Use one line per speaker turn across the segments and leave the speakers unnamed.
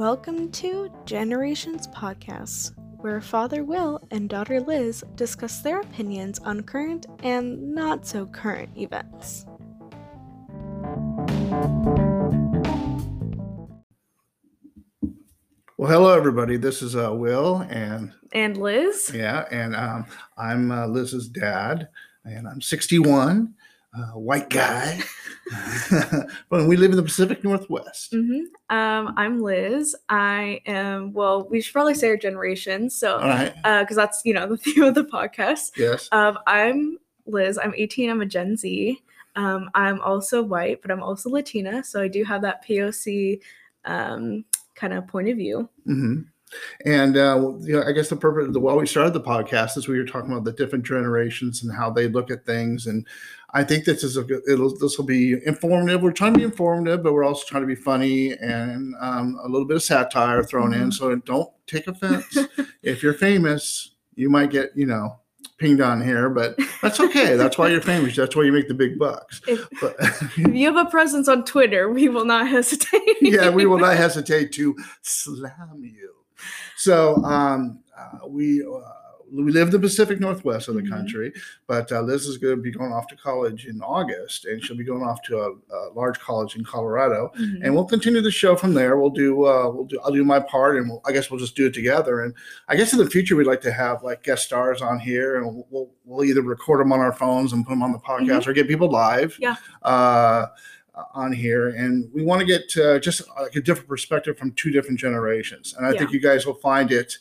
Welcome to Generations Podcasts, where Father Will and daughter Liz discuss their opinions on current and not so current events.
Well, hello everybody. This is uh, Will, and
And Liz?
yeah, and um, I'm uh, Liz's dad, and I'm 61, uh, white guy, but we live in the Pacific Northwest.
hmm Um, I'm Liz. I am, well, we should probably say our generation. So,
All right.
because that's, you know, the theme of the podcast.
Yes.
Um, I'm Liz. I'm 18. I'm a Gen Z. Um, I'm also white, but I'm also Latina. So I do have that POC um, kind of point of view.
hmm And uh, you know, I guess the purpose of the why we started the podcast is we were talking about the different generations and how they look at things. And I think this is a good, it'll this will be informative. We're trying to be informative, but we're also trying to be funny and um, a little bit of satire thrown in.
Mhm.
So don't take offense. if you're famous, you might get you know pinged on here, but that's okay. that's why you're famous. That's why you make the big bucks.
If,
But
if you have a presence on Twitter, we will not hesitate.
yeah, we will not hesitate to slam you. So um, uh, we uh, we live in the Pacific Northwest of the
Mhm.
country, but uh, Liz is going to be going off to college in August, and she'll be going off to a, a large college in Colorado.
Mhm.
And we'll continue the show from there. We'll do uh, we'll do I'll do my part, and we'll, I guess we'll just do it together. And I guess in the future we'd like to have like guest stars on here, and we'll we'll, we'll either record them on our phones and put them on the podcast, or get people live.
Yeah.
Uh, on here, and we want to get uh, just like a different perspective from two different generations. And I think you guys will find it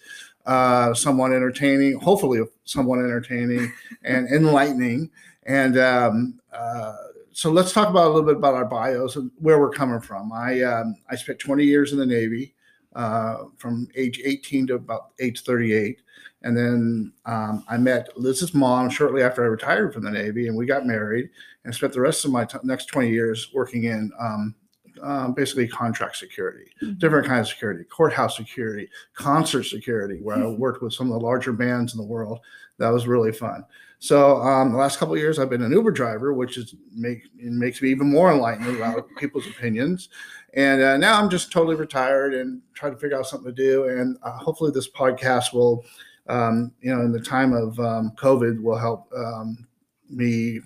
uh, somewhat entertaining, hopefully somewhat entertaining and enlightening. And um, uh, so let's talk about a little bit about our bios and where we're coming from. I um, I spent 20 years in the Navy, uh, from age 18 to about age 38. And then um, I met Liz's mom shortly after I retired from the Navy, and we got married and spent the rest of my t- next 20 years working in um, um, basically contract security,
Mhm.
different kinds of security, courthouse security, concert security, where I worked with some of the larger bands in the world. That was really fun. So um, the last couple of years, I've been an Uber driver, which is make makes me even more enlightened about people's opinions. And uh, now I'm just totally retired and trying to figure out something to do. And uh, hopefully, this podcast will, um, you know, in the time of um, COVID, will help um, me,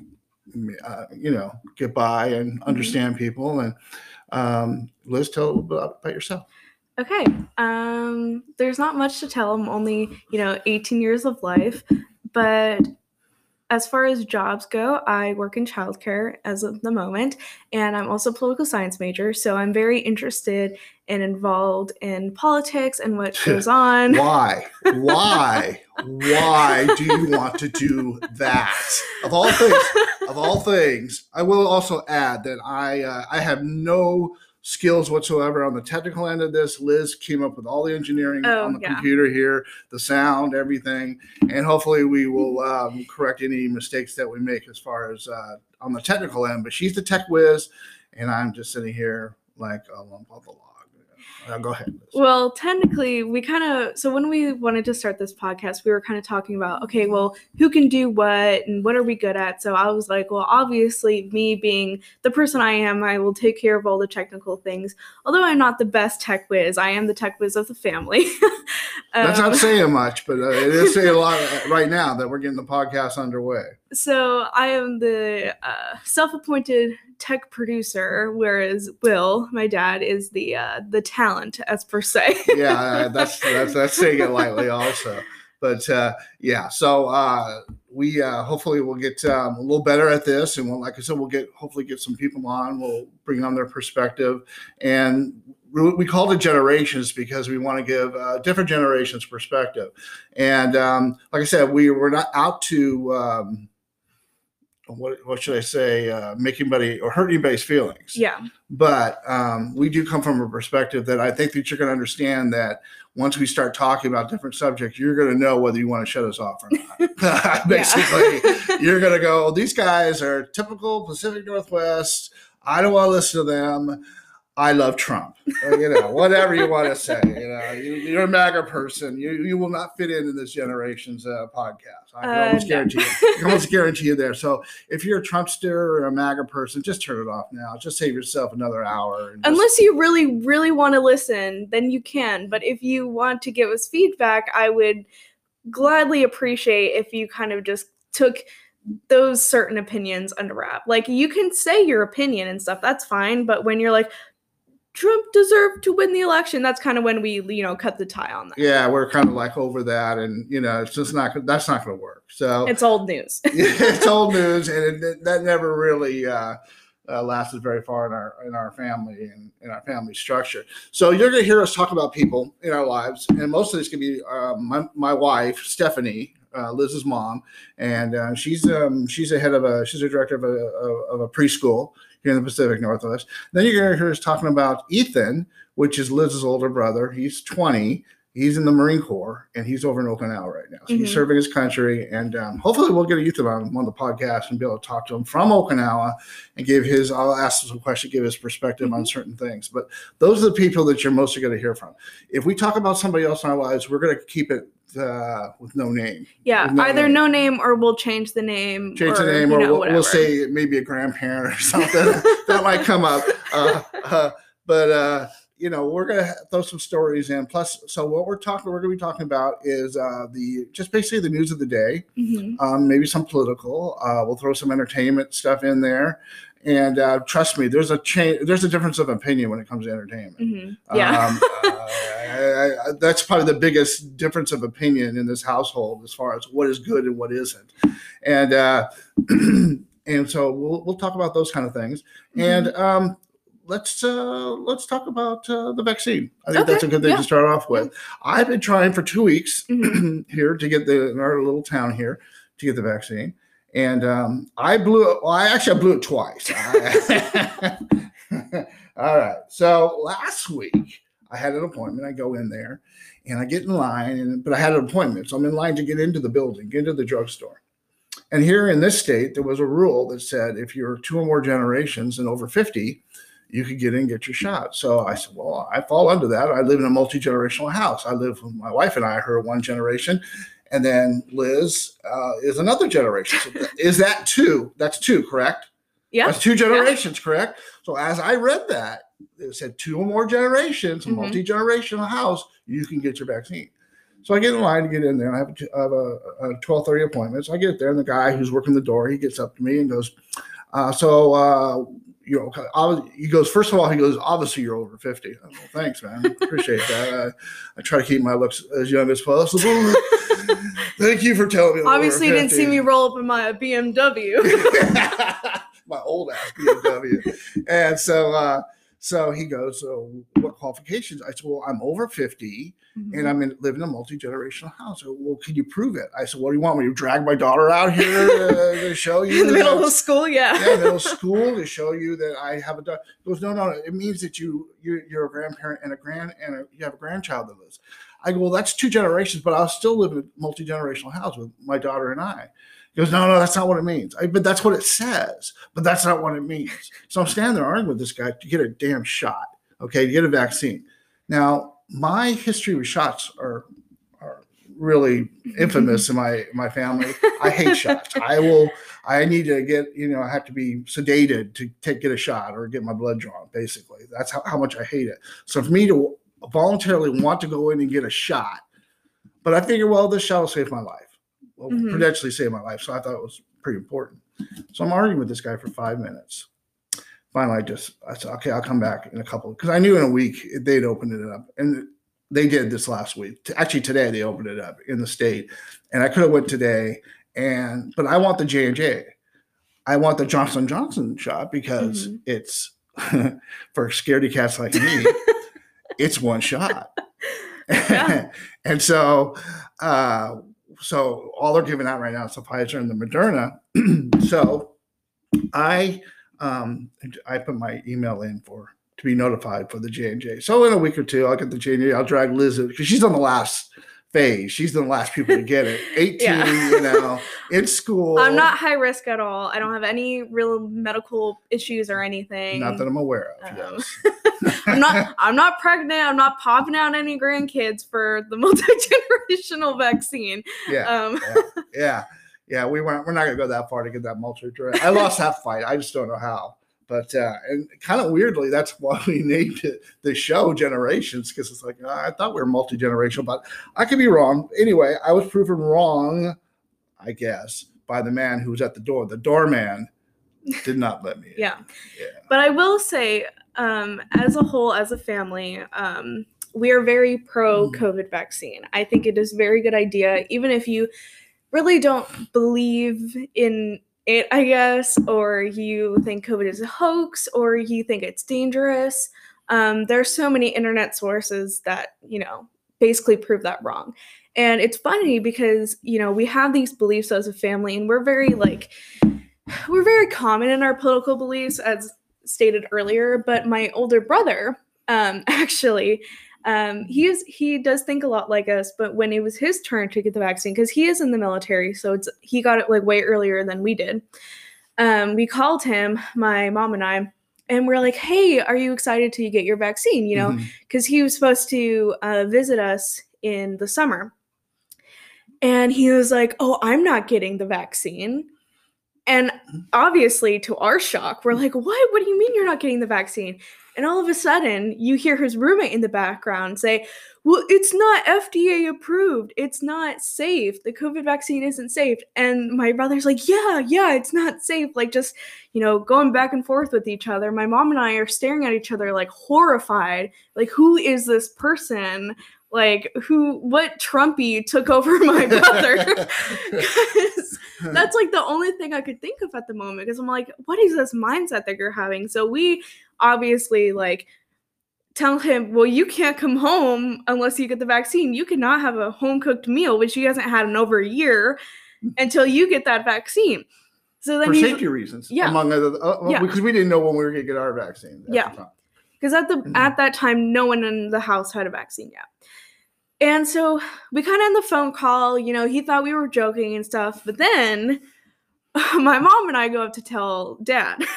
uh, you know, get by and understand people. And um, Liz, tell a little bit about yourself.
Okay. Um, there's not much to tell. I'm only, you know, 18 years of life. But as far as jobs go, I work in childcare as of the moment, and I'm also a political science major. So I'm very interested and involved in politics and what goes on.
Why? Why? Why do you want to do that? Of all things, of all things, I will also add that I uh, I have no skills whatsoever on the technical end of this. Liz came up with all the engineering
Oh,
on the
yeah.
computer here, the sound, everything, and hopefully we will um, correct any mistakes that we make as far as uh, on the technical end. But she's the tech whiz, and I'm just sitting here like a lump of the log. Uh, go ahead. Liz.
Well, technically, we kind of so when we wanted to start this podcast, we were kind of talking about okay, well, who can do what and what are we good at? So I was like, well, obviously, me being the person I am, I will take care of all the technical things. Although I'm not the best tech whiz, I am the tech whiz of the family.
That's
Um,
not saying much, but uh, it is saying a lot right now that we're getting the podcast underway.
so I am the uh, self-appointed tech producer, whereas Will, my dad, is the uh, the talent, as per se.
Yeah, uh, that's that's that's saying it lightly, also. But uh, yeah, so uh, we uh, hopefully will get um, a little better at this, and we'll, like I said, we'll get hopefully get some people on. We'll bring on their perspective, and we we call it generations because we want to give uh, different generations perspective. And um, like I said, we we're not out to. Um, what, what should I say? Uh, make anybody or hurt anybody's feelings
yeah.
but um, we do come from a perspective that I think that you're going to understand that once we start talking about different subjects, you're going to know whether you want to shut us off or not. Basically, you're going to go, these guys are typical Pacific Northwest. I don't want to listen to them. I love Trump. Uh, you know, whatever you want to say. You know, you, are a MAGA person. You you will not fit in in this generation's uh, podcast. I can uh, almost guarantee no. you. I can almost guarantee you there. So if you're a Trumpster or a MAGA person, just turn it off now. Just save yourself another hour.
Just, Unless you really really want to listen, then you can. But if you want to give us feedback, I would gladly appreciate if you kind of just took those certain opinions under wrap. Like you can say your opinion and stuff, that's fine. But when you're like, Trump deserved to win the election. That's kind of when we, you know, cut the tie on that.
Yeah, we're kind of like over that, and you know, it's just not. That's not going to work. So
it's old news.
it's old news, and it, that never really uh, uh, lasted very far in our in our family and in our family structure. So you're going to hear us talk about people in our lives, and most of this can be uh, my my wife Stephanie, uh, Liz's mom, and uh, she's um, she's a head of a she's a director of a of a preschool here in the Pacific Northwest. Then you're going to hear us talking about Ethan, which is Liz's older brother. He's 20. He's in the Marine Corps and he's over in Okinawa right now. So mm-hmm. he's serving his country. And um, hopefully we'll get a youth on one of the podcasts and be able to talk to him from Okinawa and give his, I'll ask him some questions, give his perspective mm-hmm. on certain things. But those are the people that you're mostly going to hear from. If we talk about somebody else in our lives, we're going to keep it uh, with no name.
Yeah,
no
either name. no name or we'll change the name.
Change or, the name, or know, we'll, we'll, say maybe a grandparent or something that might come up. Uh, uh, but uh, you know, we're gonna throw some stories in. Plus, so what we're talking, we're gonna be talking about is uh, the just basically the news of the day. Mm-hmm. Um, maybe some political. Uh, we'll throw some entertainment stuff in there, and uh, trust me, there's a change. There's a difference of opinion when it comes to entertainment.
Mm-hmm. Yeah, um, uh,
I, I, that's probably the biggest difference of opinion in this household as far as what is good and what isn't. And uh, and so we'll we'll talk about those kind of things. Mm-hmm. And um, let's uh, let's talk about uh, the vaccine. I think okay. that's a good thing yeah. to start off with. I've been trying for two weeks mm-hmm. here to get the in our little town here to get the vaccine and um, I blew it. Well, I actually I blew it twice. All right. So last week I had an appointment. I go in there, and I get in line, and but I had an appointment, so I'm in line to get into the building, get into the drugstore. And here in this state, there was a rule that said if you're two or more generations and over 50, you could get in and get your shot. So I said, well, I fall under that. I live in a multi generational house. I live with my wife and I, her one generation, and then Liz uh, is another generation. So is that two? That's two, correct?
Yeah.
That's two generations, yeah. correct? So as I read that, it said two or more generations, mm-hmm. multi generational house, you can get your vaccine. So I get in line to get in there. And I have a, I have a, a twelve thirty appointment. So I get there, and the guy who's working the door, he gets up to me and goes, uh, "So uh, you know, he goes, first of all, he goes, obviously you're over 50. Well, thanks, man. Appreciate that. I, I, try to keep my looks as young as possible. Thank you for telling me.
Obviously, you didn't see me roll up in my BMW.
my old ass BMW. and so, uh, so he goes, so what qualifications? I said, well, I'm over 50 mm-hmm. and I'm in, live in a multi generational house. So, well, can you prove it? I said, what do you want me to drag my daughter out here to show you?
in the middle of school, yeah.
yeah, middle school to show you that I have a daughter. He goes, no, no, it means that you, you you're a grandparent and a grand and a, you have a grandchild that lives. I go, well, that's two generations, but I'll still live in a multi generational house with my daughter and I. He goes, no, no, that's not what it means. I, but that's what it says, but that's not what it means. So I'm standing there arguing with this guy to get a damn shot, okay, to get a vaccine. Now, my history with shots are are really infamous in my my family. I hate shots. I will. I need to get you know I have to be sedated to take get a shot or get my blood drawn. Basically, that's how, how much I hate it. So for me to voluntarily want to go in and get a shot, but I figure well this shot will save my life. Mm-hmm. potentially save my life. So I thought it was pretty important. So I'm arguing with this guy for five minutes finally I just I said, okay, I'll come back in a couple because I knew in a week they'd open it up. And they did this last week. Actually, today they opened it up in the state. And I could have went today and but I want the J and J. I want the Johnson Johnson shot because mm-hmm. it's for scaredy cats like me, it's one shot. and so uh so all they're giving out right now is the Pfizer and the Moderna. so I um, I put my email in for to be notified for the J and J. So in a week or two, I'll get the J and J. I'll drag Liz because she's on the last phase. She's the last people to get it. 18, yeah. you know, in school.
I'm not high risk at all. I don't have any real medical issues or anything.
Not that I'm aware of. Um.
I'm not I'm not pregnant. I'm not popping out any grandkids for the multi generational vaccine.
Yeah,
Um,
yeah, yeah, yeah. We weren't. We're not gonna go that far to get that multi. I lost that fight. I just don't know how. But uh, and kind of weirdly, that's why we named it the show Generations because it's like I thought we were multi generational, but I could be wrong. Anyway, I was proven wrong, I guess, by the man who was at the door. The doorman did not let me. in.
yeah.
Yeah.
But I will say, um, as a whole, as a family, um, we are very pro. COVID vaccine. I think it is a very good idea, even if you really don't believe in it, I guess, or you think COVID is a hoax, or you think it's dangerous. Um, there's so many internet sources that you know basically prove that wrong. And it's funny because you know we have these beliefs as a family, and we're very like we're very common in our political beliefs, as stated earlier. But my older brother, um, actually, um, he is he does think a lot like us. But when it was his turn to get the vaccine, because he is in the military, so it's he got it like way earlier than we did. Um, we called him, my mom and I, and we're like, "Hey, are you excited to get your vaccine?" You know, because he was supposed to uh, visit us in the summer. And he was like, Oh, I'm not getting the vaccine. And mm-hmm. obviously, to our shock, we're like, What? What do you mean you're not getting the vaccine? And all of a sudden, you hear his roommate in the background say, Well, it's not FDA approved. It's not safe. The COVID vaccine isn't safe. And my brother's like, Yeah, yeah, it's not safe. Like, just, you know, going back and forth with each other. My mom and I are staring at each other, like, horrified. Like, who is this person? Like, who, what Trumpy took over my brother? 'Cause that's like the only thing I could think of at the moment because I'm like, what is this mindset that you're having? So we obviously like tell him, well, you can't come home unless you get the vaccine. You cannot have a home cooked meal, which he hasn't had in over a year until you get that vaccine. So then
for safety reasons,
Yeah.
among other, uh,
Yeah.
because we didn't know when we were going to get our vaccine. at
Yeah. because at the
Mhm.
at that time no one in the house had a vaccine yet and so we kind of end the phone call you know he thought we were joking and stuff but then my mom and i go up to tell dad.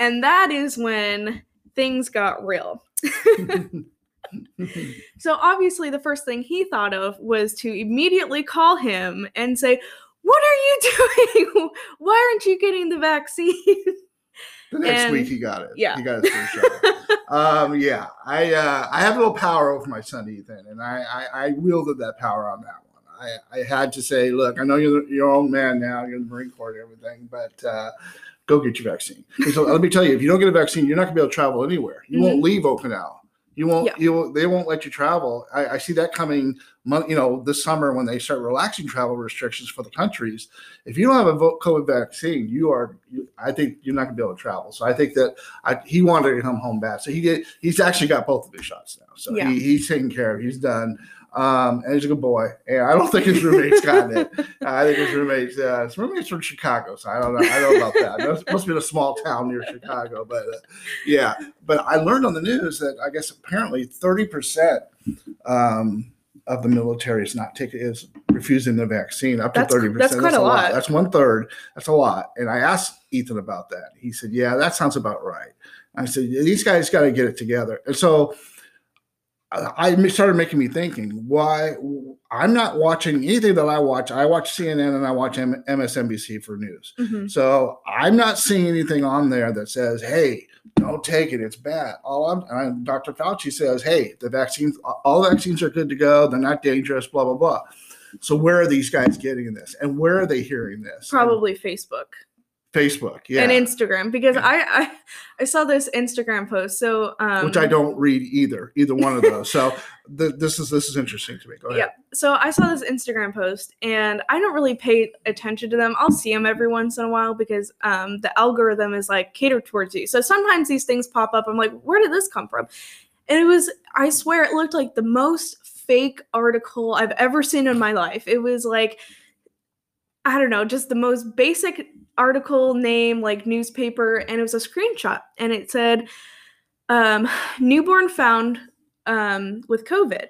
And that is when things got real. So obviously the first thing he thought of was to immediately call him and say what are you doing? Why aren't you getting the vaccine
The next
And-
week he got it.
yeah.
he got his first shot. um, yeah, I uh, I have a little power over my son Ethan, and I, I I wielded that power on that one. I, I had to say, look, I know you're your own man now, you're in the Marine Corps and everything, but uh, go get your vaccine. And so let me tell you, if you don't get a vaccine, you're not gonna be able to travel anywhere. You won't leave Okinawa. You won't.
Yeah.
You won't, they won't let you travel. I, I see that coming. You know, this summer when they start relaxing travel restrictions for the countries. If you don't have a COVID vaccine, you are. You, I think you're not going to be able to travel. So I think that I, he wanted to come home bad. So he did. He's actually got both of his shots now. So
Yeah.
he, he's taken care of. He's done. Um, and he's a good boy. And I don't think his roommate's got it. I think his roommate's uh, his roommate's from Chicago, so I don't know. I don't know about that. It must be in a small town near Chicago, but uh, yeah. But I learned on the news that I guess apparently thirty percent um, of the military is not taking is refusing the vaccine. Up to
That's-
thirty
that's
percent.
quite a lot.
That's one third. That's a lot. And I asked Ethan about that. He said, "Yeah, that sounds about right." I said, "These guys got to get it together." And so I started making me thinking why I'm not watching anything that I watch. I watch CNN and I watch M- MSNBC for news.
Mhm.
So I'm not seeing anything on there that says, "Hey, don't take it; it's bad." All I'm, and Dr. Fauci says, "Hey, the vaccines, all vaccines are good to go. They're not dangerous." Blah blah blah. So where are these guys getting this, and where are they hearing this?
probably facebook
Facebook, yeah,
and Instagram because I, I I saw this Instagram post. So um,
which I don't read either, either one of those. so th- this is this is interesting to me. Go ahead.
Yeah. So I saw this Instagram post and I don't really pay attention to them. I'll see them every once in a while because um, the algorithm is like catered towards you. So sometimes these things pop up. I'm like, where did this come from? And it was, I swear, it looked like the most fake article I've ever seen in my life. It was like, I don't know, just the most basic article name, like newspaper, and it was a screenshot. And it said, um, newborn found um, with COVID.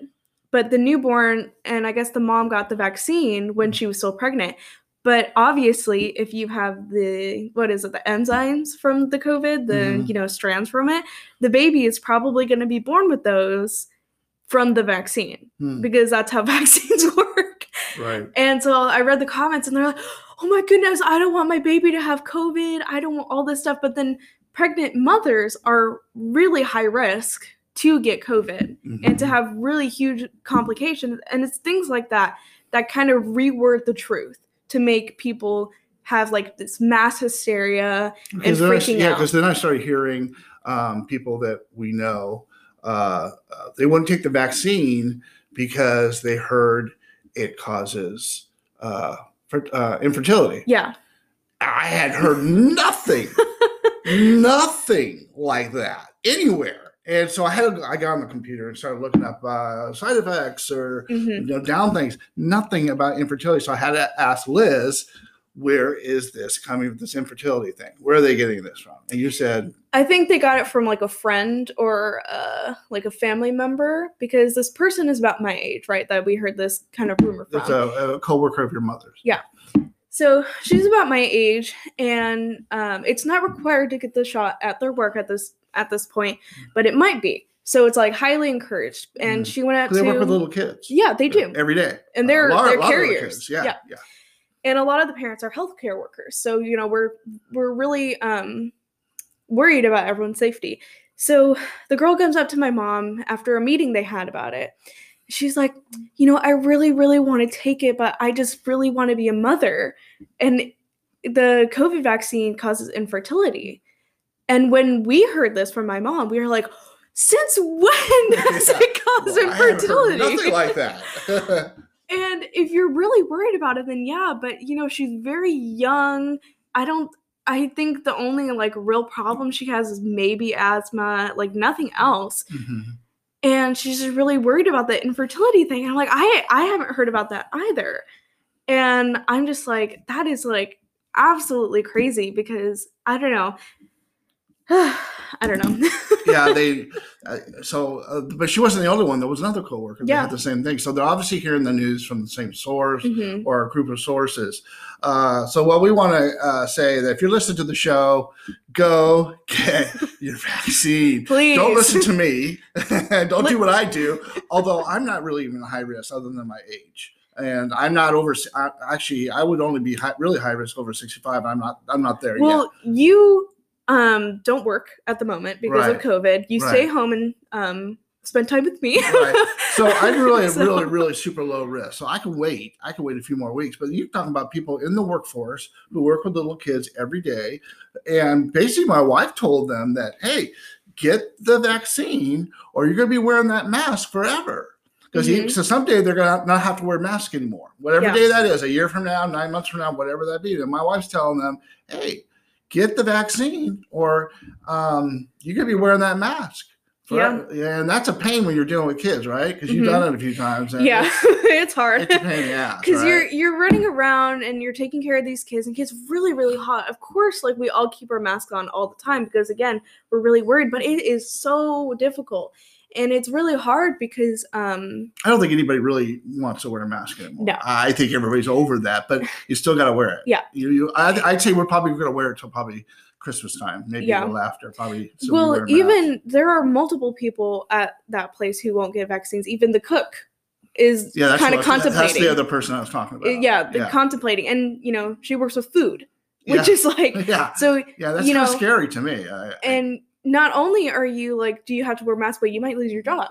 But the newborn, and I guess the mom got the vaccine when she was still pregnant, But obviously, if you have the what is it, the enzymes from the COVID, the
Mhm.
you know strands from it, the baby is probably going to be born with those from the vaccine
Hmm,
because that's how vaccines work.
right.
And so I read the comments and they're like, oh my goodness, I don't want my baby to have COVID. I don't want all this stuff. But then pregnant mothers are really high risk to get COVID and to
Mhm.
have really huge complications. And it's things like that that kind of reword the truth to make people have like this mass hysteria. And
then I, yeah,
out.
because then I started hearing um, people that we know uh, they wouldn't take the vaccine because they heard it causes uh, fer- uh, infertility.
Yeah.
I had heard nothing, nothing like that anywhere. And so I had I got on the computer and started looking up uh, side effects or
hmm
you know, down things. Nothing about infertility. So I had to ask Liz, where is this coming with this infertility thing? Where are they getting this from? And you said,
I think they got it from like a friend or uh, like a family member because this person is about my age, right? That we heard this kind of rumor from.
it's a, a coworker of your mother's.
Yeah so she's about my age, and um, it's not required to get the shot at their work at this at this point, but it might be. So it's like highly encouraged. And
Mhm.
she went out
They
to
work with little kids.
yeah, they do,
Every day.
and they're
lot-
they're
a lot of little
carriers.
Yeah.
yeah,
Yeah.
And a lot of the parents are healthcare workers. So you know we're we're really um, worried about everyone's safety. So the girl comes up to my mom after a meeting they had about it. She's like, you know, I really, really want to take it, but I just really want to be a mother. And the COVID vaccine causes infertility. And when we heard this from my mom, we were like, since when does
Yeah.
it cause
Well,
infertility?
Nothing like that.
And if you're really worried about it, then yeah, but you know, she's very young. I don't I think the only like real problem she has is maybe asthma, like nothing else.
Mhm.
And she's just really worried about the infertility thing. And I'm like, I I haven't heard about that either. And I'm just like, that is like absolutely crazy because I don't know. I don't know.
yeah, they. Uh, so, uh, but she wasn't the only one. There was another coworker that
Yeah.
had the same thing. So they're obviously hearing the news from the same source.
Mhm.
or a group of sources. Uh, so, what we want to uh, say that if you're listening to the show, go get your vaccine.
Please.
Don't listen to me. Don't do what I do. Although I'm not really even high risk, other than my age, and I'm not over. I, actually, I would only be high, really high risk over 65. I'm not. I'm not there yet.
Well, you um don't work at the moment because of COVID. You stay home and um spend time with me.
Right. So I'm really,
So-
really, really super low risk. So I can wait. I can wait a few more weeks. But you're talking about people in the workforce who work with little kids every day. And basically, my wife told them that, hey, get the vaccine or you're going to be wearing that mask forever. Because
Mhm.
so someday they're going to not have to wear masks anymore. Whatever
Yeah.
day that is, a year from now, nine months from now, whatever that be. And my wife's telling them, hey, get the vaccine or um, you're going to be wearing that mask.
Yeah.
and that's a pain when you're dealing with kids, right? Because you've
Mhm.
done it a few times. and
yeah,
it's,
it's hard.
it's a pain in
because
right?
you're you're running around and you're taking care of these kids and kids really really hot of course like we all keep our masks on all the time because again we're really worried but it is so difficult and it's really hard because um
I don't think anybody really wants to wear a mask anymore.
No.
I think everybody's over that, but you still got to wear it.
Yeah.
You, you, I'd, I'd say we're probably going to wear it till probably Christmas time, maybe
Yeah.
a little after. Probably.
well even there are multiple people at that place who won't get vaccines even the cook is
yeah,
kind of contemplating
That's the other person I was talking about.
yeah,
yeah.
contemplating and you know she works with food which
Yeah.
is like
yeah,
so
yeah, that's
you
kind of
know,
scary to me. I, I-
and not only are you like do you have to wear masks but you might lose your job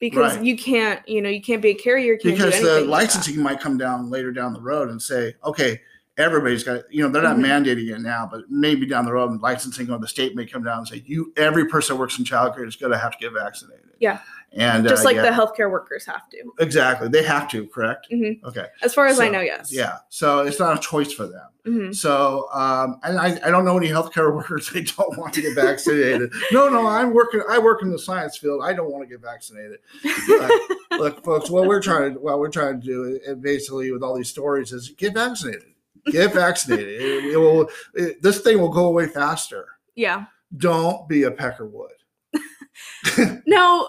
because
Right.
you can't you know you can't be a carrier can't
because the
anything like that.
licensing might come down later down the road and say, okay, everybody's got, you know, they're not
Mhm.
mandating it now, but maybe down the road, and licensing or the state may come down and say, you, every person that works in childcare is going to have to get vaccinated.
Yeah.
And
just
uh,
like
yeah,
the healthcare workers have to
exactly, they have to, correct?
Mhm.
Okay.
as far as i know yes
Yeah. So it's not a choice for them.
Mhm.
So, um, and I, I don't know any healthcare workers they don't want to get vaccinated. no, no, I'm working. I work in the science field. I don't want to get vaccinated. Look, folks, what we're trying to what we're trying to do, and basically with all these stories, is get vaccinated. Get vaccinated. it, it will. It, this thing will go away faster.
yeah
Don't be a peckerwood.
now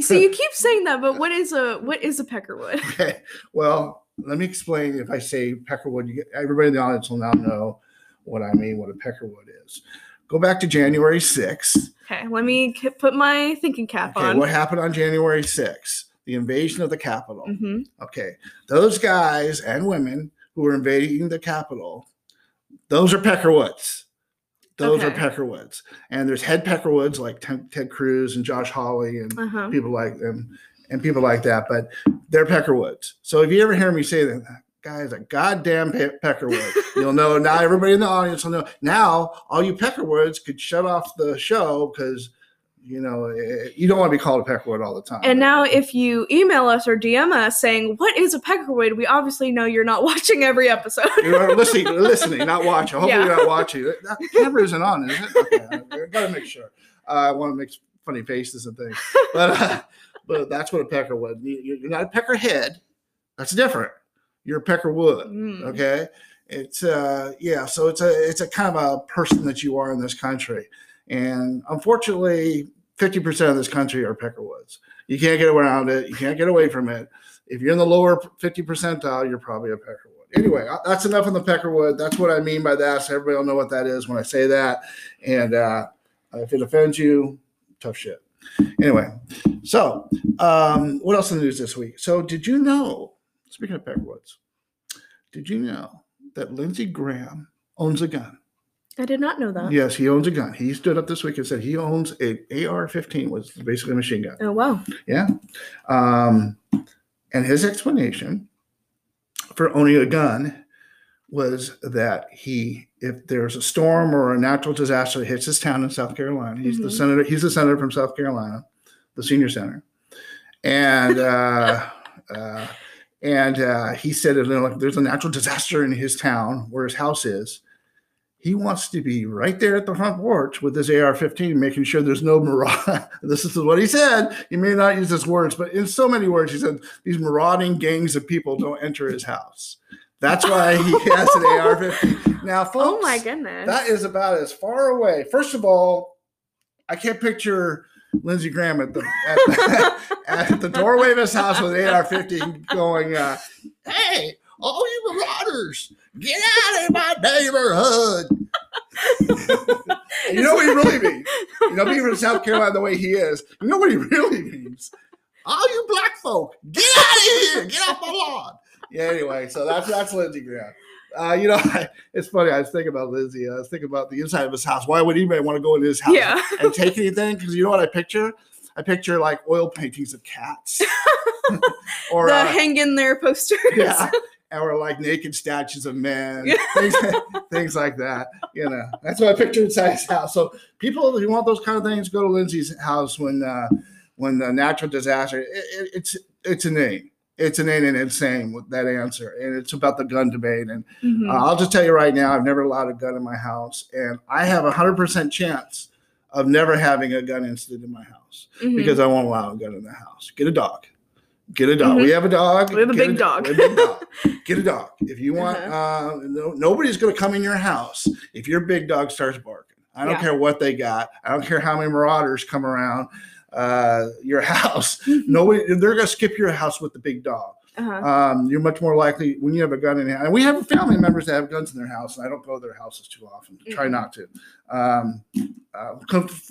so you keep saying that but what is a what is a peckerwood
Okay. Well, let me explain. If I say peckerwood, you get, everybody in the audience will now know what I mean, what a peckerwood is. Go back to January 6th.
Okay, let me put my thinking cap
Okay,
on.
what happened on January 6th? The invasion of the Capitol.
hmm
Okay, those guys and women who were invading the Capitol, those are peckerwoods. Those are peckerwoods. And there's head peckerwoods like Ted, Ted Cruz and Josh Hawley and
Uh-huh.
people like them and people like that, but they're peckerwoods. So if you ever hear me say that, that guy is a goddamn pe- peckerwood, you'll know now. Everybody in the audience will know. Now, all you peckerwoods could shut off the show because you know eh, you don't want to be called a peckerwood all the time.
And now, if you email us or DM us saying, What is a peckerwood? we obviously know you're not watching every episode.
You're listening, listening, not watching. Hopefully,
Yeah.
you're not watching. That camera isn't on, is it? Okay, I gotta make sure. Uh, I want to make funny faces and things, but uh, but that's what a peckerwood. You- you're not a peckerhead. That's different. You're a peckerwood.
Mm.
Okay, it's uh yeah. So it's a it's a kind of a person that you are in this country, and unfortunately, fifty percent of this country are peckerwoods. You can't get around it. You can't get away from it. If you're in the lower fifty percentile, you're probably a peckerwood. Anyway, uh, that's enough on the peckerwood. That's what I mean by that. So everybody will know what that is when I say that. And uh, if it offends you, tough shit. Anyway, so um, what else in the news this week? So did you know? Speaking of peckerwoods, did you know that Lindsey Graham owns a gun?
I did not know that.
Yes, he owns a gun. He stood up this week and said he owns a AR-15, was basically a machine gun.
Oh, wow.
Yeah. Um, and his explanation for owning a gun was that he, if there's a storm or a natural disaster that hits his town in South Carolina, he's the
Mhm.
senator. He's the senator from South Carolina, the senior senator, and uh, uh, and uh, he said, you know, like there's a natural disaster in his town where his house is. He wants to be right there at the front porch with his AR-15, making sure there's no maraud. this is what he said. He may not use his words, but in so many words, he said these marauding gangs of people don't enter his house. That's why he has an AR-15. Now, folks,
Oh, my goodness.
that is about as far away. First of all, I can't picture Lindsey Graham at the at, at the doorway of his house with an AR-15 going, uh, "Hey, all you marauders, get out of my neighborhood!" you know what he really means? You know, being from South Carolina the way he is, you know what he really means? All you black folk, get out of here! Get off my lawn! Yeah. Anyway, so that's that's Lindsey Graham. Uh, you know, it's funny. I was thinking about Lindsey. I was thinking about the inside of his house. Why would anybody want to go into his house
Yeah.
and take anything? Because you know what I picture? I picture like oil paintings of cats, or
the
uh,
hang in there posters.
yeah, or like naked statues of men, things, things like that. You know, that's what I picture inside his house. So people who want those kind of things go to Lindsey's house when uh, when the natural disaster. It, it, it's it's a name. It's an and insane with that answer, and it's about the gun debate. And
Mhm.
uh, I'll just tell you right now, I've never allowed a gun in my house, and I have a hundred percent chance of never having a gun incident in my house
Mhm.
because I won't allow a gun in the house. Get a dog. Get a dog. We have a dog.
We have a big dog.
a big dog. Get a dog. If you want,
Uh-huh.
uh, no, nobody's going to come in your house if your big dog starts barking. I don't
Yeah.
care what they got. I don't care how many marauders come around uh, your house.
Mhm.
Nobody, they're going to skip your house with the big dog.
Uh-huh.
Um, you're much more likely when you have a gun in hand. And we have family members that have guns in their house, and I don't go to their houses too often. Try
Mhm.
not to. Um, uh,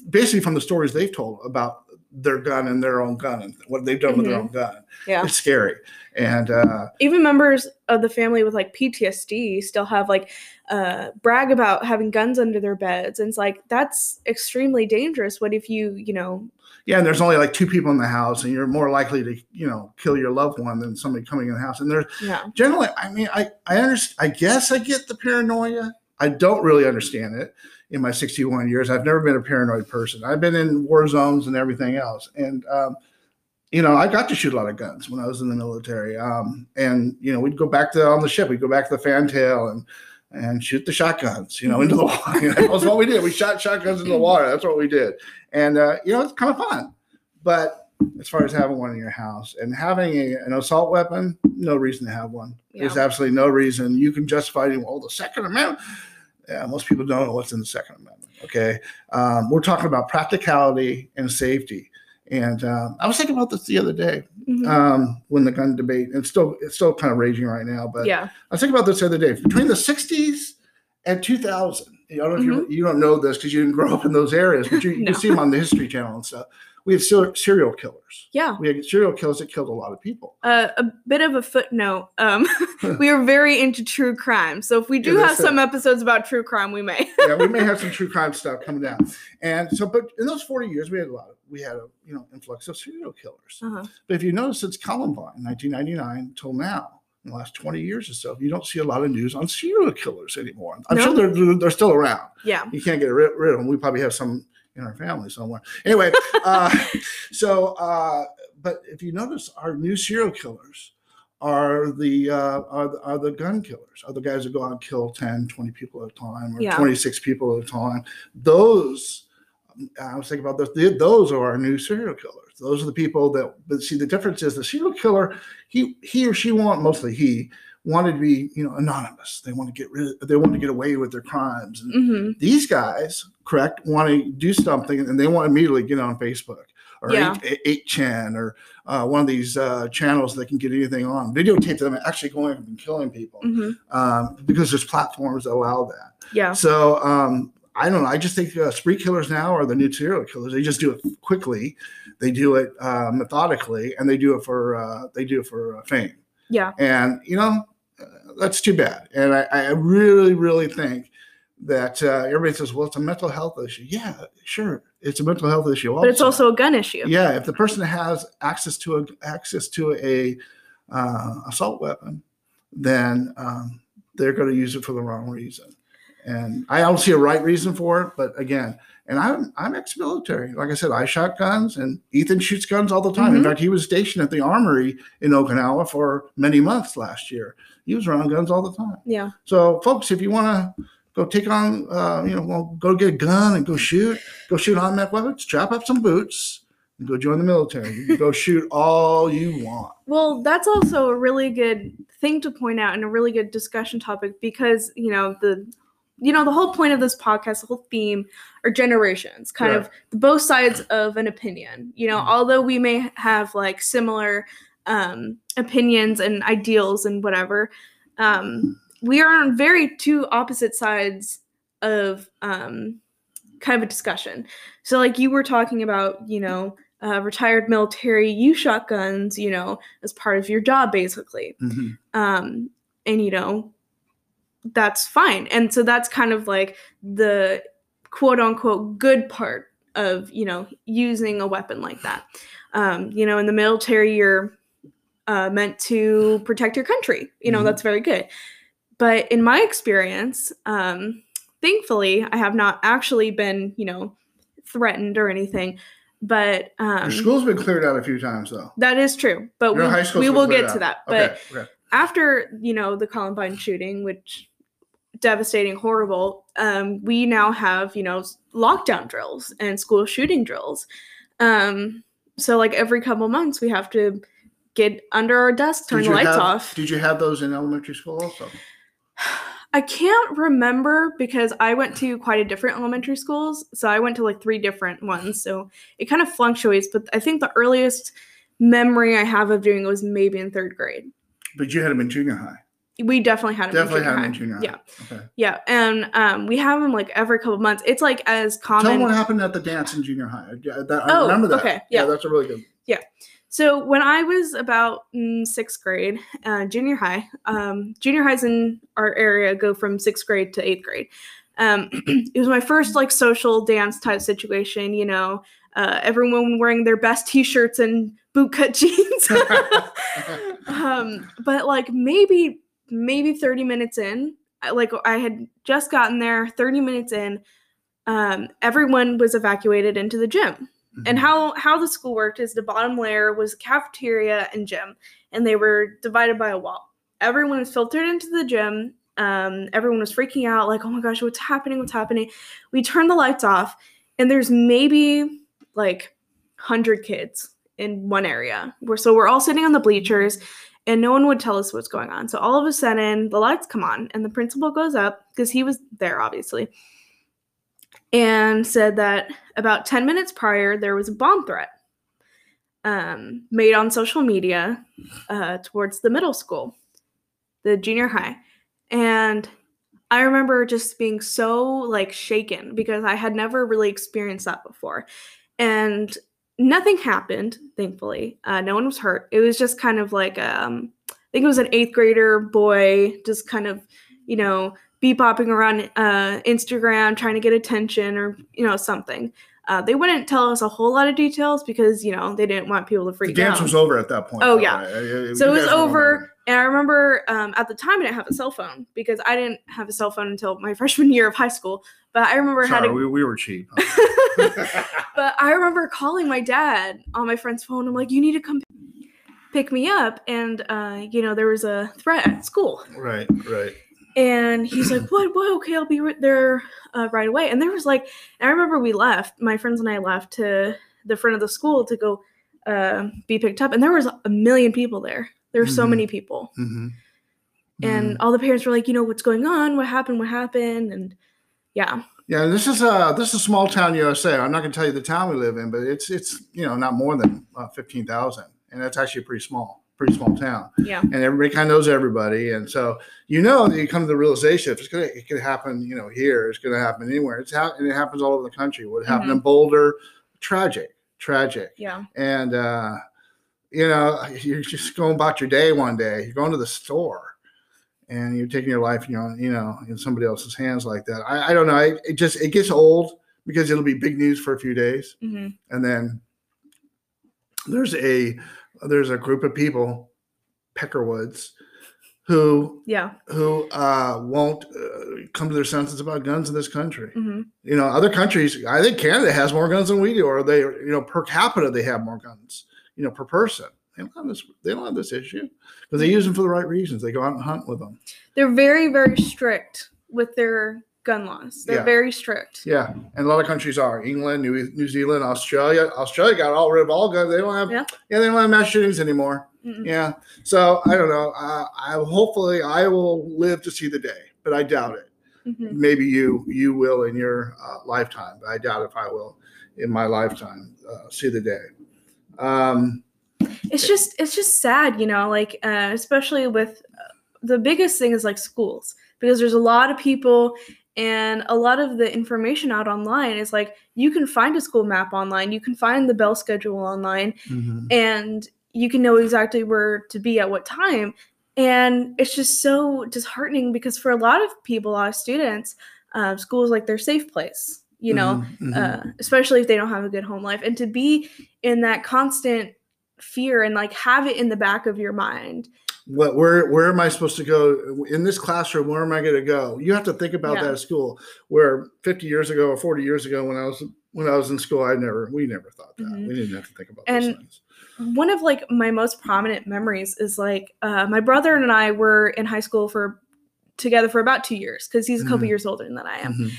basically, from the stories they've told about their gun and their own gun and what they've done with their
Mhm.
own gun,
Yeah.
it's scary. And uh,
Even members of the family with like PTSD still have like uh brag about having guns under their beds. And it's like that's extremely dangerous. What if you, you know,
yeah, and there's only like two people in the house, and you're more likely to, you know, kill your loved one than somebody coming in the house. And there's
yeah.
generally, I mean, I I understand. I guess I get the paranoia. I don't really understand it. In my 61 years, I've never been a paranoid person. I've been in war zones and everything else, and um, you know, I got to shoot a lot of guns when I was in the military. Um, and you know, we'd go back to on the ship. We'd go back to the fantail and and shoot the shotguns, you know, into the water. You know, that what we did. We shot shotguns into the water. That's what we did. And uh, you know, it's kind of fun. But as far as having one in your house and having a, an assault weapon, no reason to have one. There's absolutely no reason. You can justify it. Well, the Second Amendment. Yeah, most people don't know what's in the Second Amendment. Okay, um, we're talking about practicality and safety. And um, I was thinking about this the other day.
Mhm.
um, when the gun debate. It's still it's still kind of raging right now. But
yeah.
I was thinking about this the other day. Between the '60s and 2000, I don't know if you you don't know this because you didn't grow up in those areas, but you, you
Mm-hmm. No.
can see them on the History Channel and stuff. We had ser- serial killers.
Yeah.
We had serial killers that killed a lot of people.
Uh, a bit of a footnote. Um, we are very into true crime, so if we do
Yeah,
have some
it.
episodes about true crime, we may.
yeah, we may have some true crime stuff coming down. And so, but in those 40 years, we had a lot of, we had a, you know, influx of serial killers.
Uh-huh.
But if you notice, since Columbine, 1999 till now, in the last 20 years or so, you don't see a lot of news on serial killers anymore. I'm sure they're, they're still around.
Yeah.
You can't get rid, rid of them. We probably have some in our family somewhere. Anyway, uh, so, uh, but if you notice, our new serial killers are the uh, are the, are the gun killers, are the guys that go out and kill 10, 20 people at a time, or
Yeah.
26 people at a time. Those, I was thinking about those. Those are our new serial killers. Those are the people that. But see, the difference is the serial killer. He he or she want mostly he wanted to be you know anonymous. They want to get rid. They want to get away with their crimes. And
hmm
these guys, correct, want to do something and they want to immediately get on Facebook or
Yeah.
8, 8chan or uh, one of these uh, channels that can get anything on, videotape them actually going and killing people
hmm
um, because there's platforms that allow that.
Yeah.
So um, I don't know. I just think uh, spree killers now are the new serial killers. They just do it quickly, they do it uh, methodically, and they do it for uh, they do it for uh, fame.
Yeah.
And you know, that's too bad. And I, I really, really think that uh, everybody says, "Well, it's a mental health issue." Yeah, sure, it's a mental health issue.
But it's also a gun issue.
yeah. If the person has access to a access to a uh, assault weapon, then um, they're going to use it for the wrong reason. And I don't see a right reason for it, but again, and I'm I'm ex-military. Like I said, I shot guns, and Ethan shoots guns all the time. In
Mhm.
fact, he was stationed at the armory in Okinawa for many months last year. He was around guns all the time.
Yeah.
So, folks, if you want to go take on, uh, you know, well, go get a gun and go shoot, go shoot automatic weapons, strap up some boots, and go join the military. You can go shoot all you want.
Well, that's also a really good thing to point out and a really good discussion topic because, you know, the you know, the whole point of this podcast, the whole theme are generations, kind of both sides of an opinion. You know,
Mhm.
although we may have like similar um opinions and ideals and whatever, um we are on very two opposite sides of um kind of a discussion. So like you were talking about, you know, uh, retired military, you shot guns, you know, as part of your job, basically.
Mhm.
Um, and you know, that's fine. And so that's kind of like the quote unquote good part of you know using a weapon like that. Um, you know, in the military, you're uh, meant to protect your country. You know,
Mhm.
that's very good. But in my experience, um, thankfully, I have not actually been, you know, threatened or anything. But um,
Your school's been cleared out a few times, though.
that is true. But
Your
we, we will get to that. But
Okay. okay.
after you know the Columbine shooting, which devastating, horrible, um, we now have you know lockdown drills and school shooting drills. Um, so like every couple months, we have to get under our desk, turn the lights
have-
off.
Did you have those in elementary school also?
I can't remember because I went to quite a different elementary schools. So I went to like three different ones. So it kind of fluctuates. But I think the earliest memory I have of doing it was maybe in third grade.
But you had them in junior high.
We definitely had them.
Definitely
in
had
junior
them in
high.
junior high.
Yeah.
Okay.
Yeah, and um, we have them like every couple months. It's like as common.
Tell them what happened at the dance in junior high. Yeah, that, I
Oh,
remember that.
okay, yeah.
that's a really good.
So when I was about in sixth grade, uh, junior high, um, junior highs in our area go from sixth grade to eighth grade. Um, it was my first like social dance type situation. You know, uh, everyone wearing their best t-shirts and bootcut jeans. um, but like maybe maybe thirty minutes in, like I had just gotten there. Thirty minutes in, um, everyone was evacuated into the gym and
Mm-hmm.
how how the school worked is the bottom layer was cafeteria and gym and they were divided by a wall. Everyone was filtered into the gym um, everyone was freaking out like oh my gosh what's happening? What's happening? We turned the lights off and there's maybe like 100 kids in one area. We're so we're all sitting on the bleachers and no one would tell us what's going on. So all of a sudden the lights come on and the principal goes up because he was there obviously and said that about 10 minutes prior there was a bomb threat um, made on social media uh, towards the middle school, the junior high, and I remember just being so like shaken because I had never really experienced that before, and nothing happened. Thankfully, uh, no one was hurt. It was just kind of like um, I think it was an eighth grader boy, just kind of you know bebopping around uh, Instagram trying to get attention or you know something. Uh, they wouldn't tell us a whole lot of details because you know they didn't want people to freak out.
the dance
out.
was over at that point.
Oh, yeah.
right? Uh,
so it was over, and I remember um, at the time I didn't have a cell phone because I didn't have a cell phone until my freshman year of high school. But I remember
Sorry,
having.
we, we were cheap.
but I remember calling my dad on my friend's phone. I'm like, you need to come pick me up. And, uh, you know, there was a threat at school.
right, right.
And he's like, what? What? Okay, I'll be right there uh, right away. And there was like, I remember we left, my friends and I left to the front of the school to go uh, be picked up. And there was a million people there. There were so
Mhm.
many people.
hmm
And all the parents were like, you know, what's going on? What happened? What happened? And yeah.
Yeah, this is uh this is a small town USA. I'm not going to tell you the town we live in, but it's it's you know not more than uh, fifteen thousand, and that's actually pretty small, pretty small town.
Yeah.
And everybody kind of knows everybody, and so you know that you come to the realization if it's gonna it could happen, you know, here it's going to happen anywhere. It's ha- and it happens all over the country. What happened in Boulder, tragic, tragic,
Yeah.
and uh, you know you're just going about your day one day. You're going to the store and you're taking your life in your own, you know, in somebody else's hands like that. I, I don't know. I, it just it gets old because it'll be big news for a few days,
hmm
and then there's a there's a group of people, Peckerwoods, who
Yeah.
who uh, won't uh, come to their senses about guns in this country.
hmm
You know, other countries. I think Canada has more guns than we do, or they, you know, per capita they have more guns. You know, per person. They don't have this. They don't have this issue because they use them for the right reasons. They go out and hunt with them.
They're very, very strict with their gun laws. They're
Yeah.
very strict.
Yeah, and a lot of countries are England, New, New Zealand, Australia. Australia got all rid of all guns. They don't have.
Yeah.
Yeah, they don't have mass shootings anymore.
Mm-mm.
Yeah. So I don't know. Uh, I hopefully I will live to see the day, but I doubt it.
Mhm.
Maybe you you will in your uh, lifetime, but I doubt if I will in my lifetime uh, see the day. Um,
It's just, it's just sad, you know, like uh, especially with uh, the biggest thing is like schools because there's a lot of people and a lot of the information out online is like you can find a school map online, you can find the bell schedule online, and you can know exactly where to be at what time. And it's just so disheartening because for a lot of people, a lot of students, uh, school is like their safe place, you know,
Mhm, mhm.
uh, especially if they don't have a good home life. And to be in that constant fear and like have it in the back of your mind.
What where where am I supposed to go in this classroom? Where am I going to go? You have to think about
Yeah.
that at school. Where 50 years ago or 40 years ago, when I was when I was in school, I never we never thought that.
Mhm.
We didn't have to think about those
And-
things.
One of like my most prominent memories is like uh, my brother and I were in high school for together for about two years because he's a couple
Mhm.
years older than I am.
Mhm.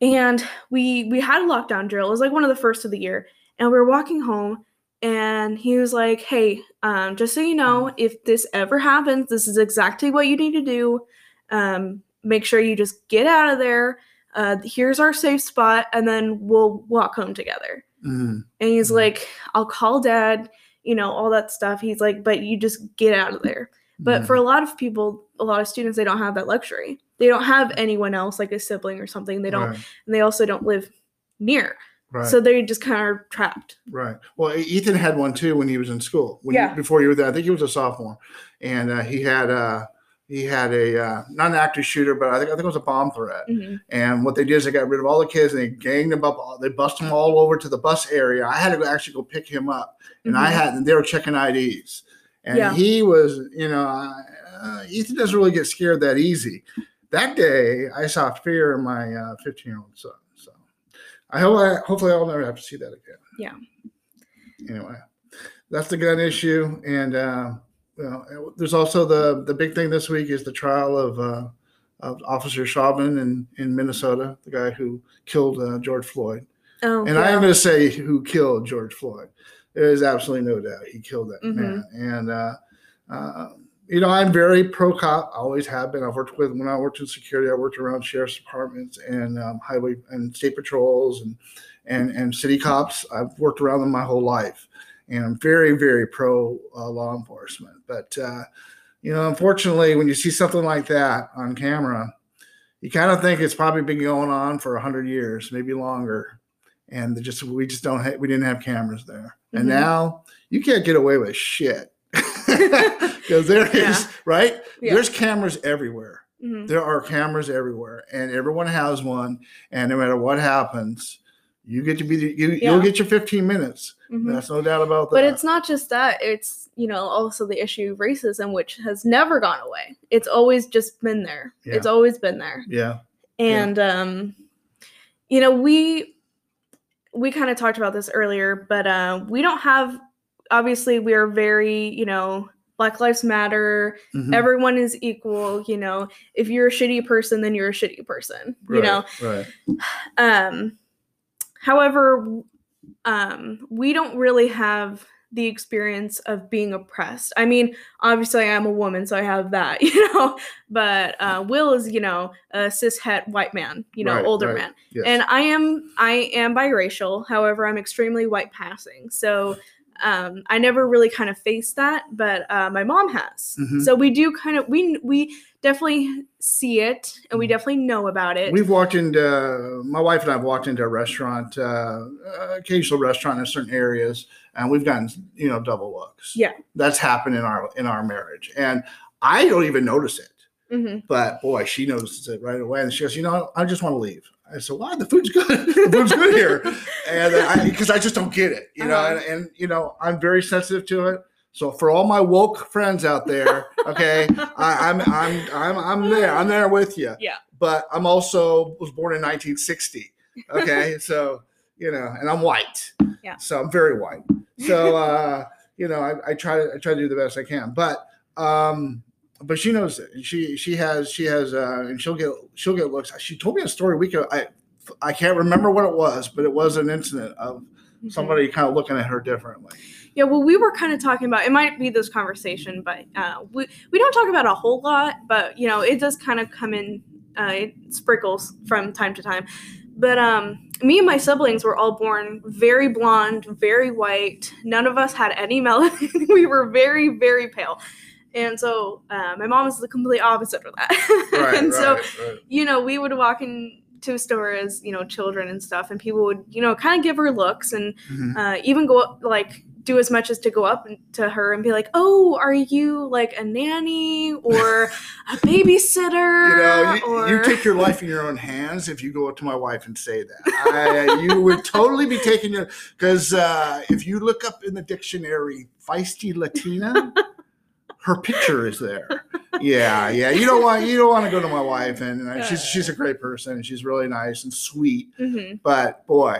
and we we had a lockdown drill. It was like one of the first of the year, and we were walking home, and he was like, "Hey, um, just so you know, if this ever happens, this is exactly what you need to do. Um, make sure you just get out of there. Uh, here's our safe spot, and then we'll walk home together."
Mhm.
And he's
Mhm.
like, "I'll call dad." You know all that stuff. He's like, "But you just get out of there." But
Mhm.
for a lot of people, a lot of students, they don't have that luxury. They don't have anyone else, like a sibling or something. They don't
Right,
and they also don't live near.
Right,
So they're just kind of trapped.
right. Well, Ethan had one too when he was in school. When
Yeah.
you, before you were there, I think he was a sophomore, and uh, he had uh, he had a uh, not an active shooter, but I think I think it was a bomb threat.
Mhm.
And what they did is they got rid of all the kids and they ganged them up. They bust them all over to the bus area. I had to go, actually go pick him up, and I
Mhm.
had and they were checking IDs, and
Yeah.
he was, you know, uh, Ethan doesn't really get scared that easy. That day, I saw fear in my uh, 15 year old son. I hope, I, hopefully, I'll never have to see that again.
Yeah.
Anyway, that's the gun issue, and uh, you know, there's also the the big thing this week is the trial of. Uh, of Officer Chauvin in, in Minnesota, the guy who killed uh, George Floyd.
Oh,
And I am going to say who killed George Floyd. There is absolutely no doubt he killed that
Mhm.
man. And, uh, uh, you know, I'm very pro cop, I always have been. I've worked with, when I worked in security, I worked around sheriff's departments and um, highway and state patrols and, and, and city cops. I've worked around them my whole life. and I'm very, very pro uh, law enforcement. But uh, you know, unfortunately, when you see something like that on camera, you kind of think it's probably been going on for hundred years, maybe longer, and just we just don't ha- we didn't have cameras there, and
Mhm.
now you can't get away with shit because there is
Yeah.
right.
Yeah.
There's cameras everywhere.
Mhm.
There are cameras everywhere, and everyone has one. And no matter what happens, you get to be the, you,
Yeah.
you'll get your 15 minutes.
Mhm.
That's no doubt about that.
But it's not just that, it's, you know, also the issue of racism, which has never gone away. It's always just been there.
Yeah.
It's always been there.
yeah,
And um, you know, we we kind of talked about this earlier, but uh we don't have obviously we are very, you know, Black Lives Matter,
Mhm.
everyone is equal, you know. If you're a shitty person, then you're a shitty person. You know,
right?
um, however, um, we don't really have the experience of being oppressed. I mean, obviously, I'm a woman, so I have that, you know. But uh, Will is, you know, a cis het white man, you know,
Right,
older
right.
man,
Yes.
and I am I am biracial. However, I'm extremely white passing, so. Um, I never really kind of faced that, but uh, my mom has.
Mhm.
So we do kind of we we definitely see it, and we
Mhm.
definitely know about it.
We've walked into my wife and I have walked into a restaurant, uh, occasional restaurant in certain areas, and we've gotten you know double looks.
Yeah.
that's happened in our in our marriage, and I don't even notice it.
hmm
But boy, she notices it right away, and she goes, "You know, I just want to leave." I said, "Why? The food's good. the food's good here," and I because I just don't get it, you know.
Uh-huh.
And, and you know, I'm very sensitive to it. So for all my woke friends out there, okay, I, I'm I'm I'm I'm there. I'm there with you.
Yeah.
But I'm also was born in 1960. Okay, so you know, and I'm white.
Yeah.
So I'm very white. So uh, you know, I, I try to I try to do the best I can. But um, but she knows it. and She she has she has uh, and she'll get she'll get looks. She told me a story a week ago. I I can't remember what it was, but it was an incident of somebody kind of looking at her differently.
Yeah, well, we were kind of talking about it. Might be this conversation, but uh, we we don't talk about a whole lot. But you know, it does kind of come in uh, it sprinkles from time to time. But um, me and my siblings were all born very blonde, very white. None of us had any melanin. we were very, very pale. And so uh, my mom is the complete opposite of that. and so
right.
you know, we would walk a store as, you know, children and stuff, and people would, you know, kind of give her looks and
Mhm.
uh, even go up, like, do as much as to go up to her and be like, oh, are you like a nanny or a babysitter?
You know, you,
or...
you take your life in your own hands if you go up to my wife and say that. I, you would totally be taking your because uh, if you look up in the dictionary feisty Latina, her picture is there. Yeah, yeah. You don't want you don't want to go to my wife, and uh, she's she's a great person, and she's really nice and sweet.
Mhm.
But boy,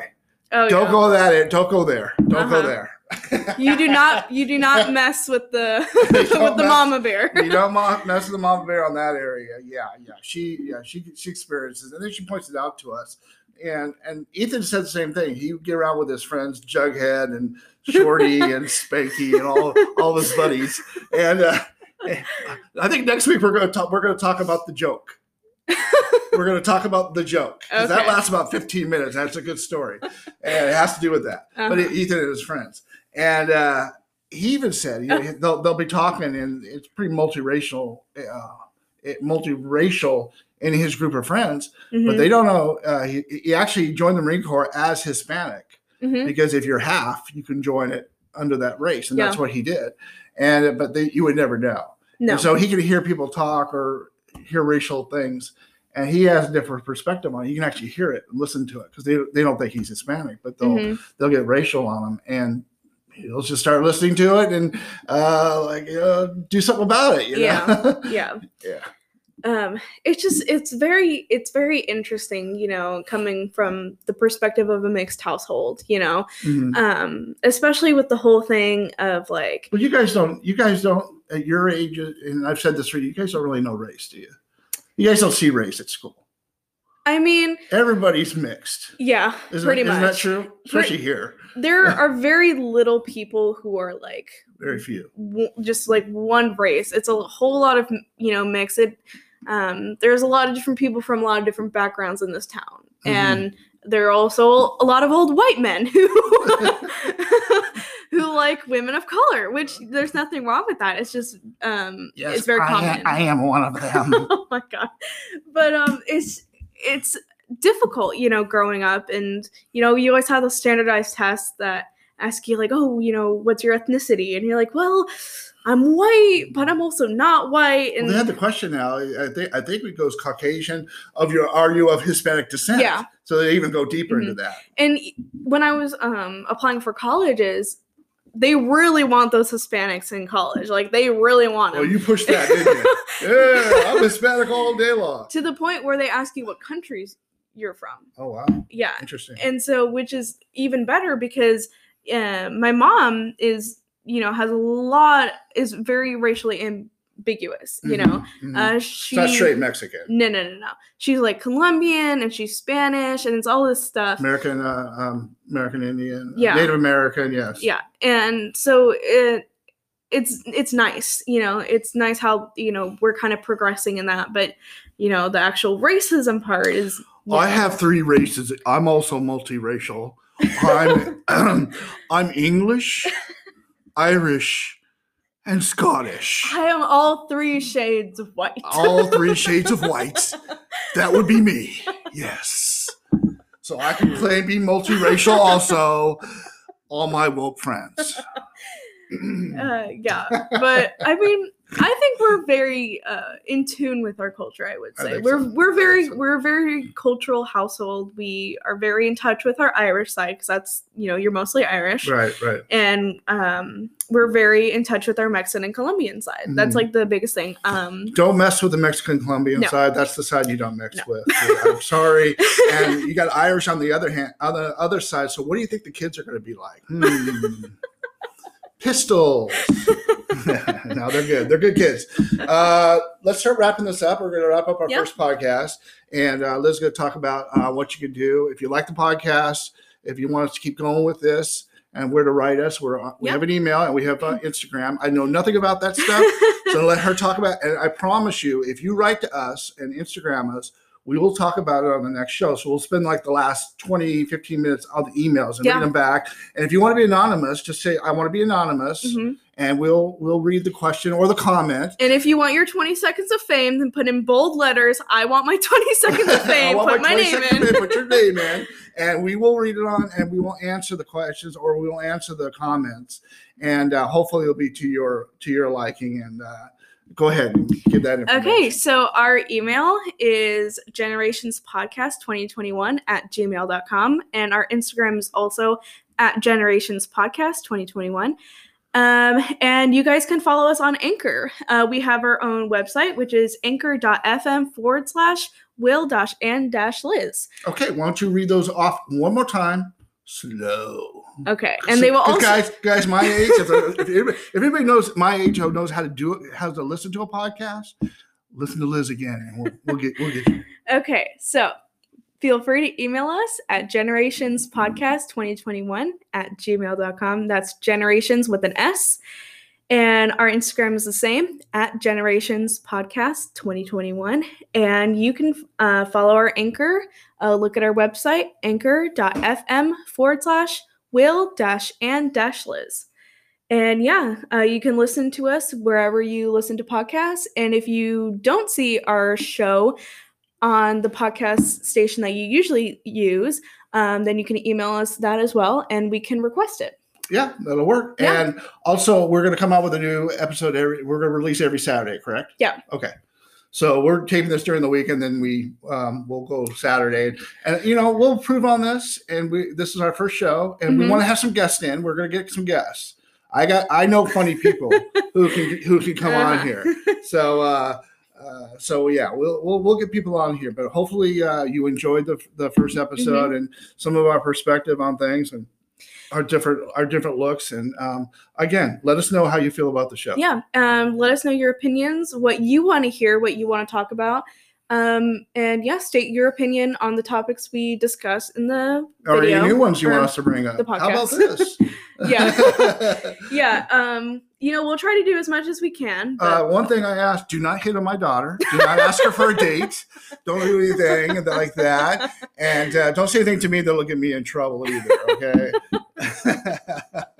Oh,
don't
yeah.
go that don't go there. Don't go
Uh-huh.
there.
You do not. You do not mess with the with the
mess-
mama bear.
you don't mess with the mama bear on that area. Yeah, yeah. She yeah, she she experiences and then she points it out to us. And and Ethan said the same thing. He would get around with his friends Jughead and Shorty and Spanky and all all his buddies. And uh, I think next week we're gonna talk we're gonna talk about the joke. we're gonna talk about the joke. 'Cause That
Okay.
lasts about 15 minutes. That's a good story. And it has to do with that. But
Uh-huh.
Ethan and his friends. And uh he even said, you know, they'll, they'll be talking, and it's pretty multiracial, uh, it, multiracial in his group of friends, but
Mhm.
they don't know. Uh, he, he actually joined the Marine Corps as Hispanic
Mhm.
because if you're half, you can join it under that race, and that's what he did. And but they, you would never know.
No.
And so he could hear people talk or hear racial things, and he has a different perspective on it. You can actually hear it and listen to it because they, they don't think he's Hispanic, but they'll
Mhm.
they'll get racial on him and he'll just start listening to it and uh like uh, do something about it you know?
Yeah. Yeah.
yeah
um it's just it's very it's very interesting you know coming from the perspective of a mixed household you know?
Mhm.
um especially with the whole thing of like
but you guys don't you guys don't at your age and i've said this for you you guys don't really know race do you? You guys don't see race at school.
I mean
everybody's mixed.
yeah
isn't,
pretty
isn't that true? Especially here.
there are very little people who are like
very few.
w- just like one race. It's a whole lot of you know mix. It um there's a lot of different people from a lot of different backgrounds in this town
Mhm.
and there are also a lot of old white men who who like women of color, which there's nothing wrong with that. It's just um
Yes,
it's very
I,
common.
am- I am one of them.
oh my god. But um it's it's difficult, you know, growing up and you know, you always have those standardized tests that ask you like, "Oh, you know, what's your ethnicity?" And you're like, "Well, I'm white, but I'm also not white."
Well,
And
they have the question now. I think I think it goes Caucasian. Of your, are you of Hispanic descent?
Yeah.
So they even go deeper
Mhm.
into that.
and when I was um applying for colleges, they really want those Hispanics in college. Like they really want them.
Well, you pushed that, didn't you? yeah, I'm Hispanic all day long.
to the point where they ask you what countries you're from.
Oh wow,
Yeah.
interesting.
and so which is even better because uh, my mom is you know has a lot is very racially ambiguous you know
Mhm, mhm.
uh
it's
she
not straight Mexican.
no no no no she's like colombian and she's spanish and it's all this stuff
American, uh, um, American Indian, uh,
Yeah.
Native American, yes.
yeah and so it it's it's nice you know it's nice how you know we're kind of progressing in that but you know the actual racism part is
I have three races. I'm also multiracial. I'm I'm English, Irish, and Scottish.
i am all three shades of white
All three shades of white. That would be me. Yes. So I can claim be multiracial also. All my woke friends.
uh, yeah but i mean i think we're very uh, in tune with our culture i would say
think
we're
so.
we're very
so.
we're a very cultural household we are very in touch with our irish side because that's you know you're mostly irish
right, right.
and um, we're very in touch with our mexican and colombian side that's
Mhm.
like the biggest thing um,
Don't mess with the Mexican Colombian
No.
side. That's the side you don't mix
No.
with. I'm sorry. And you got Irish on the other hand, on the other side. So what do you think the kids are going to be like? Hmm. Pistols. no, they're good. They're good kids. Uh, let's start wrapping this up. We're going to wrap up our
Yeah.
first podcast, and uh, Liz is going to talk about uh, what you can do if you like the podcast, if you want us to keep going with this, and where to write us. We're on, we
Yep.
have an email and we have uh, Instagram. I know nothing about that stuff, so let her talk about. And I promise you, if you write to us and Instagram us. We will talk about it on the next show. So we'll spend like the last 20, 15 minutes on the emails and
Yeah.
read them back. And if you want to be anonymous, just say, I want to be anonymous
Mhm.
and we'll we'll read the question or the comment.
and if you want your 20 seconds of fame then put in bold letters i want my 20 seconds of fame put my,
20
name in
Put your name in, and we will read it on, and we will answer the questions or we will answer the comments, and uh, hopefully it'll be to your to your liking. And uh, go ahead and give that information.
Okay, so our email is generationspodcast2021 at gmail.com, and our Instagram is also at generationspodcast2021. Um, and you guys can follow us on Anchor. Uh, we have our own website, which is anchor.fm forward slash will dash and dash Liz.
Okay, why don't you read those off one more time, slow.
Okay, and they will also.
guys, guys, my age. If, if, everybody, if everybody knows my age, who knows how to do it, how to listen to a podcast, listen to Liz again, and we'll, we'll get we'll get you.
Okay, so feel free to email us at generationspodcast2021 at gmail.com. That's generations with an S. And our Instagram is the same at Generations Podcast 2021. And you can uh, follow our anchor, uh, look at our website, anchor.fm forward slash will dash and dash Liz. And yeah, uh, you can listen to us wherever you listen to podcasts. And if you don't see our show on the podcast station that you usually use, um, then you can email us that as well and we can request it.
Yeah, that'll work.
Yeah.
And also, we're going to come out with a new episode every. We're going to release every Saturday, correct?
Yeah.
Okay. So we're taping this during the week, and then we um, we'll go Saturday, and you know we'll improve on this. And we this is our first show, and we
Mhm.
want to have some guests in. We're going to get some guests. I got I know funny people who can who can come on
Uh-huh.
here. So uh, uh, so yeah, we'll, we'll we'll get people on here. But hopefully uh, you enjoyed the the first episode and some of our perspective on things and our different our different looks. And um, again, let us know how you feel about the show.
yeah. Um, let us know your opinions, what you want to hear, what you want to talk about. Um, and yeah, state your opinion on the topics we discuss in the
Or
video.
any new ones you want us to bring up?
the
How about
podcast.
this?
Yeah. yeah. Um, you know, we'll try to do as much as we can.
Uh, one thing I ask: Do not hit on my daughter. Do not ask her for a date. Don't do anything like that, and uh, don't say anything to me that'll get me in trouble either. Okay.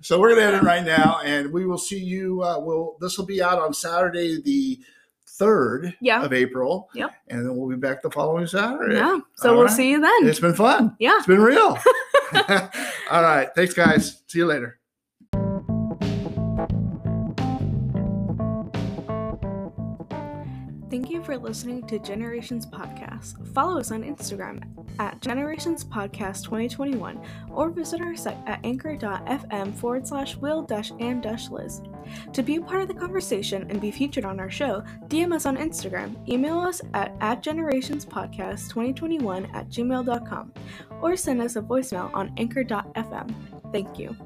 So we're gonna end it right now, and we will see you. Uh, will this will be out on Saturday the third
Yeah.
of April.
Yep.
And then we'll be back the following Saturday.
Yeah. So
All
we'll
right.
see you then.
It's been fun.
Yeah.
It's been real. All right. Thanks, guys. See you later.
Thank you for listening to Generations Podcast. Follow us on Instagram at Generations Podcast 2021 or visit our site at anchor.fm forward slash will dash and dash Liz. To be a part of the conversation and be featured on our show, DM us on Instagram, email us at, at generationspodcast 2021 at gmail.com, or send us a voicemail on anchor.fm. Thank you.